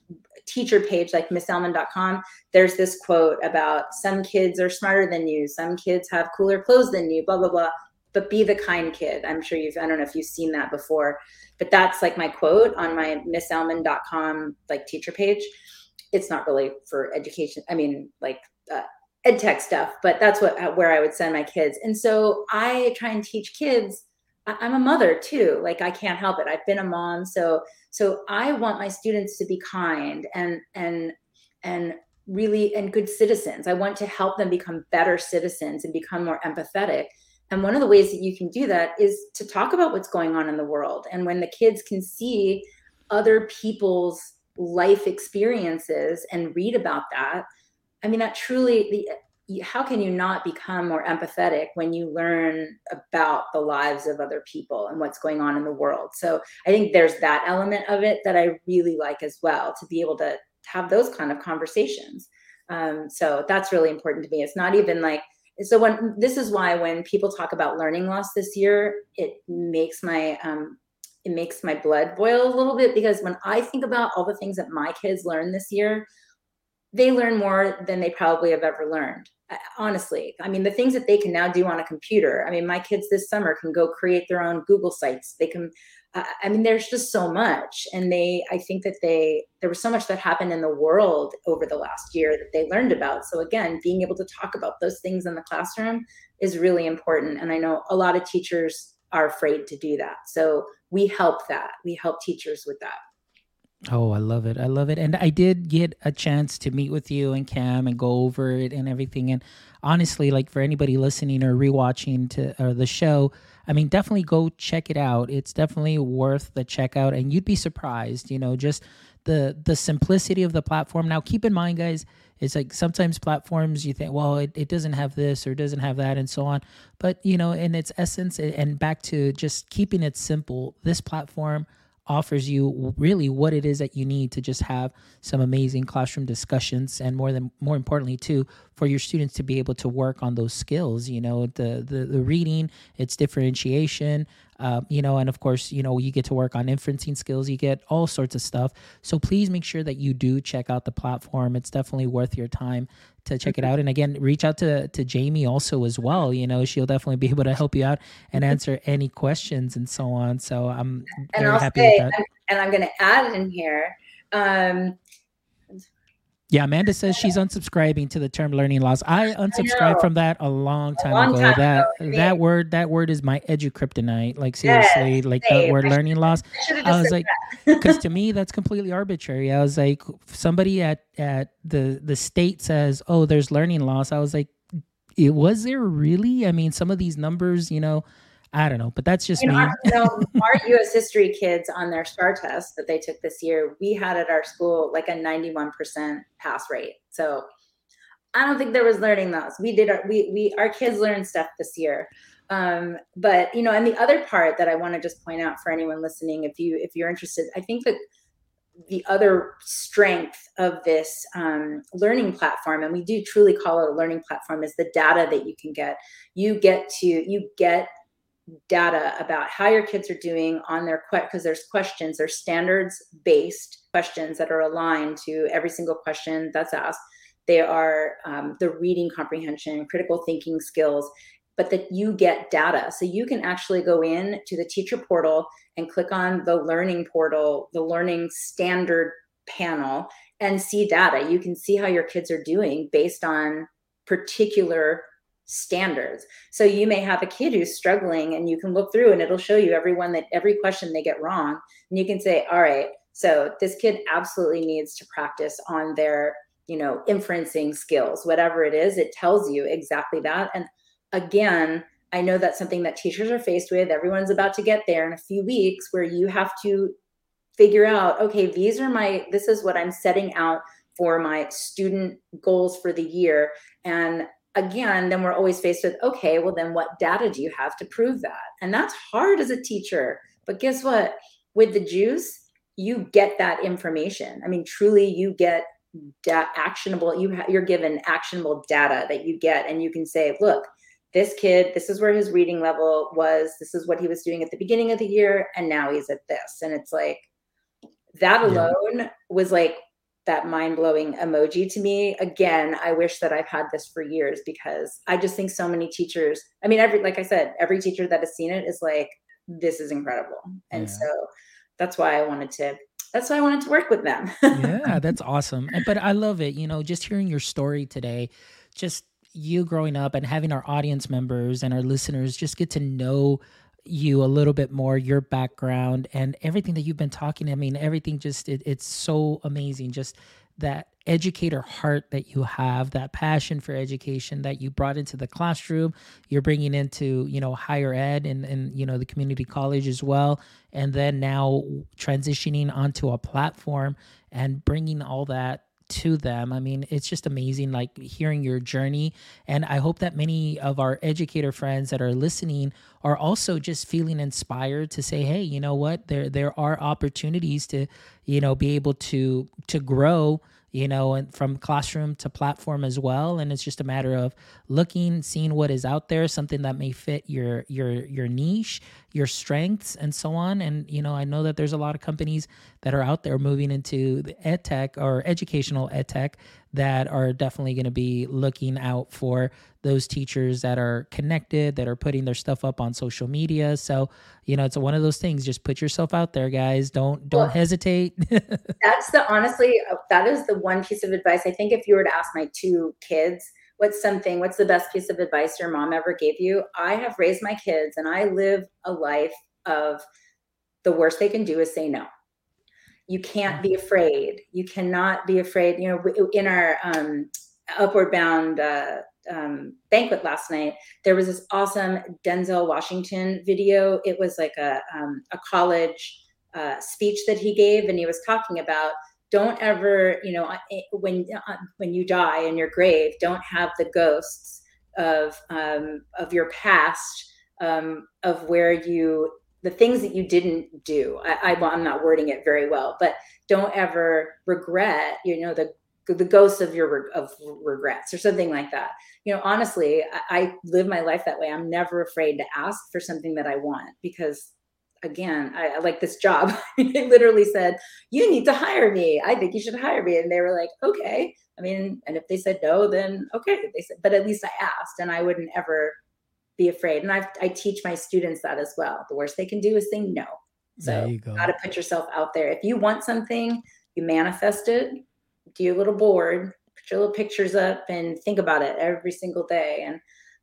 teacher page like missalmon.com there's this quote about some kids are smarter than you some kids have cooler clothes than you blah blah blah but be the kind kid. I'm sure you've, I don't know if you've seen that before, but that's like my quote on my missalmon.com like teacher page. It's not really for education. I mean, like uh, ed tech stuff, but that's what, uh, where I would send my kids. And so I try and teach kids. I'm a mother too. Like I can't help it. I've been a mom. So, so I want my students to be kind and, and, and really, and good citizens. I want to help them become better citizens and become more empathetic and one of the ways that you can do that is to talk about what's going on in the world. And when the kids can see other people's life experiences and read about that, I mean, that truly, how can you not become more empathetic when you learn about the lives of other people and what's going on in the world? So I think there's that element of it that I really like as well to be able to have those kind of conversations. Um, so that's really important to me. It's not even like, so when this is why when people talk about learning loss this year, it makes my um, it makes my blood boil a little bit because when I think about all the things that my kids learned this year, they learn more than they probably have ever learned. Uh, honestly, I mean, the things that they can now do on a computer. I mean, my kids this summer can go create their own Google sites. They can, uh, I mean, there's just so much. And they, I think that they, there was so much that happened in the world over the last year that they learned about. So, again, being able to talk about those things in the classroom is really important. And I know a lot of teachers are afraid to do that. So, we help that. We help teachers with that. Oh, I love it. I love it. And I did get a chance to meet with you and Cam and go over it and everything. And honestly, like for anybody listening or rewatching to or the show, I mean, definitely go check it out. It's definitely worth the checkout and you'd be surprised, you know, just the the simplicity of the platform. Now, keep in mind, guys, it's like sometimes platforms you think, well, it, it doesn't have this or doesn't have that and so on. But, you know, in its essence and back to just keeping it simple, this platform – offers you really what it is that you need to just have some amazing classroom discussions and more than more importantly too for your students to be able to work on those skills you know the the, the reading its differentiation uh, you know and of course you know you get to work on inferencing skills you get all sorts of stuff. So please make sure that you do check out the platform. It's definitely worth your time to check it out. And again reach out to to jamie also as well you know she'll definitely be able to help you out and answer any questions and so on. So i'm and very I'll happy say, with that. and i'm going to add in here um, yeah, Amanda says she's unsubscribing to the term learning loss. I unsubscribed from that a long time a long ago. Time that ago. that word that word is my edu kryptonite. Like seriously, yes, like that word learning loss. I, I was like, because to me that's completely arbitrary. I was like, somebody at at the the state says, oh, there's learning loss. I was like, it was there really? I mean, some of these numbers, you know, I don't know, but that's just me. Our, you know, our U.S. history kids on their STAAR test that they took this year, we had at our school like a 91% pass rate. So I don't think there was learning loss. We did our we we our kids learned stuff this year. Um, but you know, and the other part that I want to just point out for anyone listening, if you if you're interested, I think that the other strength of this um, learning platform and we do truly call it a learning platform is the data that you can get you get to you get data about how your kids are doing on their quest because there's questions there's standards based questions that are aligned to every single question that's asked. They are um, the reading comprehension critical thinking skills but that you get data. So you can actually go in to the teacher portal and click on the learning portal the learning standard panel and see data. You can see how your kids are doing based on particular standards. So you may have a kid who's struggling and you can look through and it'll show you everyone that every question they get wrong. And you can say, all right, so this kid absolutely needs to practice on their, you know, inferencing skills, whatever it is, it tells you exactly that. And again, I know that's something that teachers are faced with. Everyone's about to get there in a few weeks where you have to figure out, okay, these are my, this is what I'm setting out for my student goals for the year. And again, then we're always faced with, okay, well, then what data do you have to prove that? And that's hard as a teacher. But guess what? With the juice, you get that information. I mean, truly, you get da- actionable. You ha- you're given actionable data that you get, and you can say, look, this kid, this is where his reading level was. This is what he was doing at the beginning of the year, and now he's at this. And it's like that alone yeah. was like that mind blowing emoji to me. Again, I wish that I've had this for years because I just think so many teachers, I mean, every, like I said, every teacher that has seen it is like, this is incredible. And yeah. so that's why I wanted to, that's why I wanted to work with them. yeah, that's awesome. But I love it. You know, just hearing your story today, just you growing up and having our audience members and our listeners just get to know you a little bit more, your background, and everything that you've been talking. I mean, everything just it, it's so amazing. Just that educator heart that you have, that passion for education that you brought into the classroom, you're bringing into you know higher ed and and you know the community college as well, and then now transitioning onto a platform and bringing all that to them. I mean, it's just amazing, like hearing your journey. And I hope that many of our educator friends that are listening are also just feeling inspired to say, hey, you know what? There there are opportunities to, you know, be able to to grow you know, and from classroom to platform as well. And it's just a matter of looking, seeing what is out there, something that may fit your your your niche, your strengths, and so on. And you know, I know that there's a lot of companies that are out there moving into the ed tech or educational ed tech that are definitely going to be looking out for those teachers that are connected, that are putting their stuff up on social media. So, you know, it's one of those things. Just put yourself out there, guys. Don't don't well, hesitate. that's the honestly, uh, that is the one piece of advice. I think if you were to ask my two kids, what's something, what's the best piece of advice your mom ever gave you? I have raised my kids and I live a life of the worst they can do is say no you can't be afraid. You cannot be afraid. You know in our um, upward bound uh, um, banquet last night there was this awesome denzel washington video. It was like a, um, a college uh, speech that he gave and he was talking about don't ever you know eh, when uh, when you die in your grave don't have the ghosts of um, of your past um, of where you the things that you didn't do. I, I am not wording it very well, but don't ever regret. You know the the ghosts of your of regrets or something like that. You know, honestly, I, I live my life that way. I'm never afraid to ask for something that I want because again, I, I, like this job. they literally said, You need to hire me. I think you should hire me. And they were like, Okay. I mean, and if they said no, then okay. They said, but at least I asked and I wouldn't ever be afraid. And I, I teach my students that as well. The worst they can do is say no. So you go. got to put yourself out there. If you want something, you manifest it, do your little board, put your little pictures up and think about it every single day. And,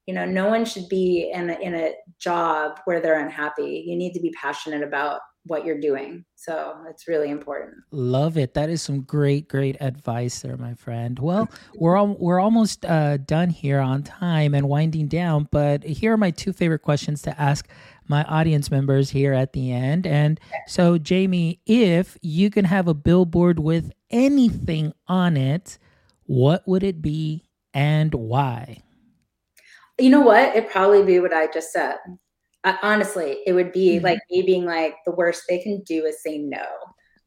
you know, no one should be in a, in a job where they're unhappy. You need to be passionate about what you're doing. So it's really important. Love it. That is some great, great advice there, my friend. Well, we're all, we're almost uh, done here on time and winding down. But here are my two favorite questions to ask my audience members here at the end. And so, Jamie, if you can have a billboard with anything on it, what would it be and why? You know what? It'd probably be what I just said uh, honestly, it would be mm-hmm. like me being like, the worst they can do is say no.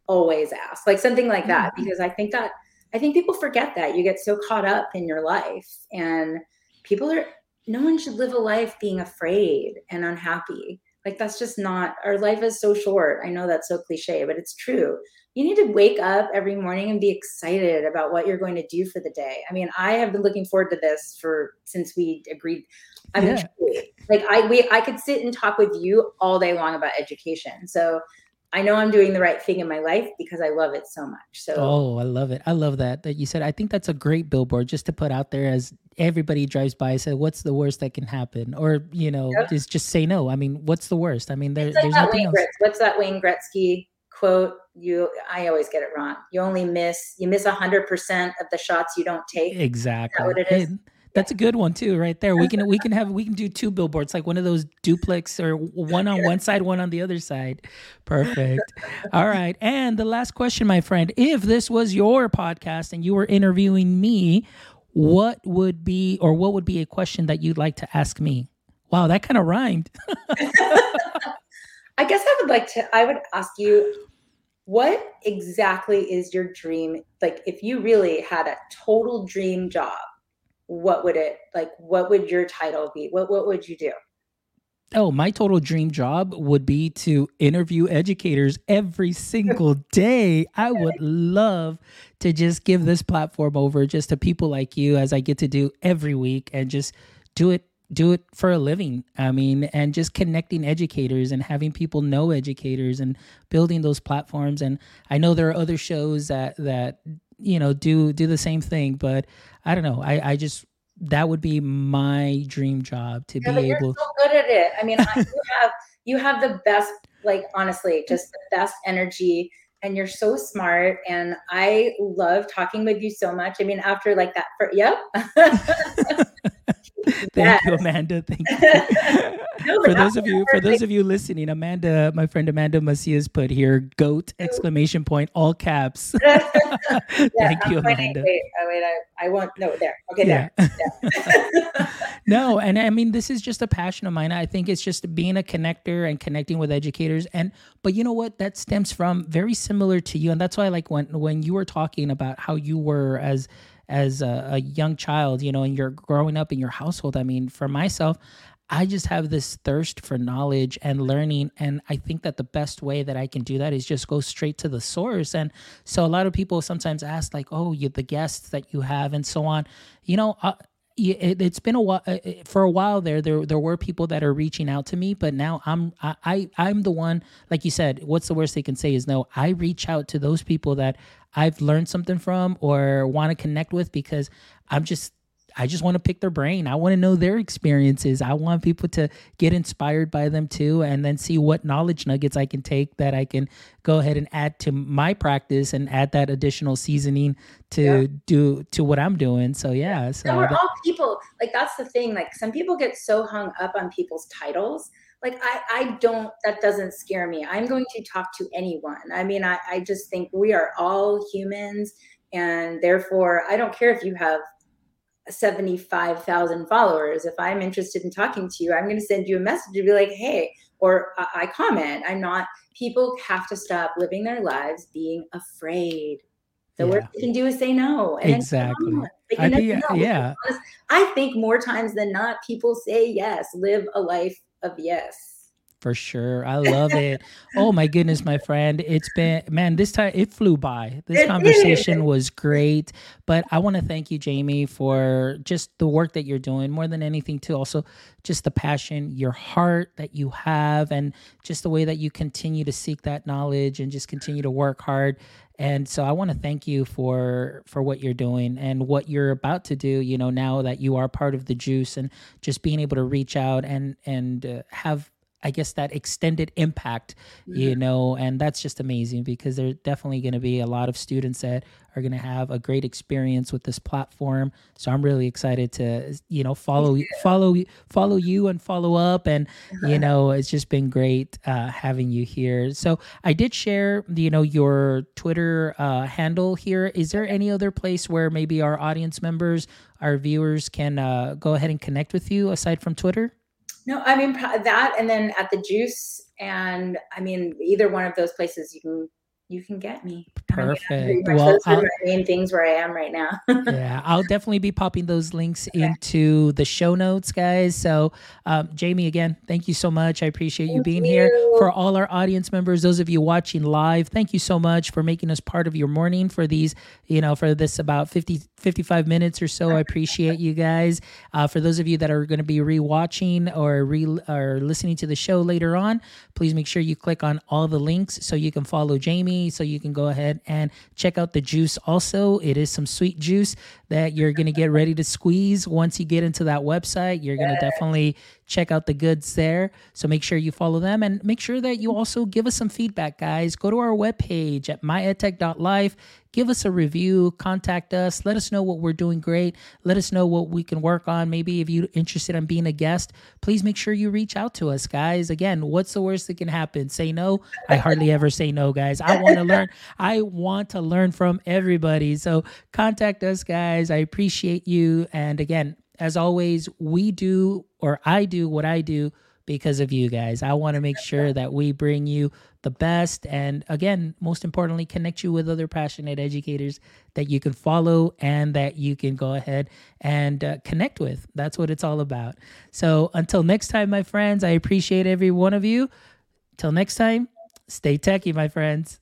Always ask, like something like that, mm-hmm. because I think that I think people forget that you get so caught up in your life, and people are. No one should live a life being afraid and unhappy. Like that's just not. Our life is so short. I know that's so cliche, but it's true. You need to wake up every morning and be excited about what you're going to do for the day. I mean, I have been looking forward to this for since we agreed I mean, yeah. Like I we I could sit and talk with you all day long about education. So I know I'm doing the right thing in my life because I love it so much. So Oh, I love it. I love that that you said. I think that's a great billboard just to put out there as everybody drives by say, "What's the worst that can happen?" Or you know, yep. just just say no. I mean, what's the worst? I mean, there, like there's nothing else. What's that Wayne Gretzky quote? You, I always get it wrong. You only miss you miss a hundred percent of the shots you don't take. Exactly. Is what it is? That's a good one too, right there. We can we can have we can do two billboards, like one of those duplex or one on one side, one on the other side. Perfect. All right. And the last question, my friend, if this was your podcast and you were interviewing me, what would be or what would be a question that you'd like to ask me? Wow, that kind of rhymed. I guess I would like to I would ask you what exactly is your dream? Like if you really had a total dream job what would it like what would your title be what what would you do Oh, my total dream job would be to interview educators every single day. I would love to just give this platform over just to people like you as I get to do every week and just do it do it for a living. I mean, and just connecting educators and having people know educators and building those platforms and I know there are other shows that that you know do do the same thing but i don't know. I i just that would be my dream job to yeah, be able you're so good at it. I mean you have you have the best like honestly just the best energy and you're so smart and i love talking with you so much. I mean after like that for yep Thank yes. you, Amanda. Thank you. no, for those of you, for those of you listening, Amanda, my friend Amanda Macias put here "goat!" exclamation point, all caps. yeah, Thank I'm you, Amanda. Wait, oh, wait, I, I want no there. Okay, yeah. there. Yeah. no, and I mean this is just a passion of mine. I think it's just being a connector and connecting with educators. And but you know what? That stems from very similar to you, and that's why I like when when you were talking about how you were as as a, a young child, you know, and you're growing up in your household. I mean, for myself, I just have this thirst for knowledge and learning. And I think that the best way that I can do that is just go straight to the source. And so a lot of people sometimes ask, like, oh, you, the guests that you have and so on. You know, uh, it, has been a while uh, uh, for a while there there there were people that are reaching out to me but now i'm I, I i'm the one like you said what's the worst they can say is no i reach out to those people that i've learned something from or want to connect with because i'm just I just want to pick their brain. I want to know their experiences. I want people to get inspired by them too, and then see what knowledge nuggets I can take that I can go ahead and add to my practice and add that additional seasoning to yeah. do to what I'm doing. So yeah, so and we're that, all people. Like that's the thing. Like some people get so hung up on people's titles. Like I, I don't. That doesn't scare me. I'm going to talk to anyone. I mean, I, I just think we are all humans, and therefore, I don't care if you have 75,000 followers. If I'm interested in talking to you, I'm going to send you a message to be like, hey, or I comment. I'm not, people have to stop living their lives being afraid. The yeah. worst they can do is say no. And exactly. I think, no. yeah. I think more times than not, people say yes, live a life of yes. For sure. I love it. oh my goodness, my friend. It's been man, this time it flew by. This conversation was great. But I want to thank you, Jamie, for just the work that you're doing, more than anything, too. Also, just the passion, your heart that you have, and just the way that you continue to seek that knowledge and just continue to work hard. And so I want to thank you for for what you're doing and what you're about to do, you know, now that you are part of the juice and just being able to reach out and and uh, have I guess that extended impact, mm-hmm. you know, and that's just amazing because there's definitely going to be a lot of students that are going to have a great experience with this platform. So I'm really excited to, you know, follow follow follow you and follow up, and you uh-huh. know, it's just been great uh, having you here. So I did share, you know, your Twitter uh, handle here. Is there any other place where maybe our audience members, our viewers, can uh, go ahead and connect with you aside from Twitter? No, I mean that, and then at the juice, and I mean either one of those places you can you can get me. Perfect. Well, those are my main things where I am right now. yeah, I'll definitely be popping those links okay. into the show notes, guys. So, um, Jamie, again, thank you so much. I appreciate thank you being you. here. For all our audience members, those of you watching live, thank you so much for making us part of your morning for these, you know, for this about 50, 55 minutes or so. I appreciate you guys. Uh, for those of you that are going to be rewatching or re or listening to the show later on, please make sure you click on all the links so you can follow Jamie so you can go ahead and check out the juice also. It is some sweet juice that you're going to get ready to squeeze once you get into that website. You're going to definitely check out the goods there. So make sure you follow them and make sure that you also give us some feedback, guys. Go to our webpage at myedtech.life. Give us a review, contact us, let us know what we're doing great. Let us know what we can work on. Maybe if you're interested in being a guest, please make sure you reach out to us, guys. Again, what's the worst that can happen? Say no. I hardly ever say no, guys. I want to learn. I want to learn from everybody. So contact us, guys. I appreciate you. And again, as always, we do or I do what I do because of you guys. I want to make sure that we bring you the best and again, most importantly, connect you with other passionate educators that you can follow and that you can go ahead and uh, connect with. That's what it's all about. So, until next time, my friends, I appreciate every one of you. Till next time, stay techy, my friends.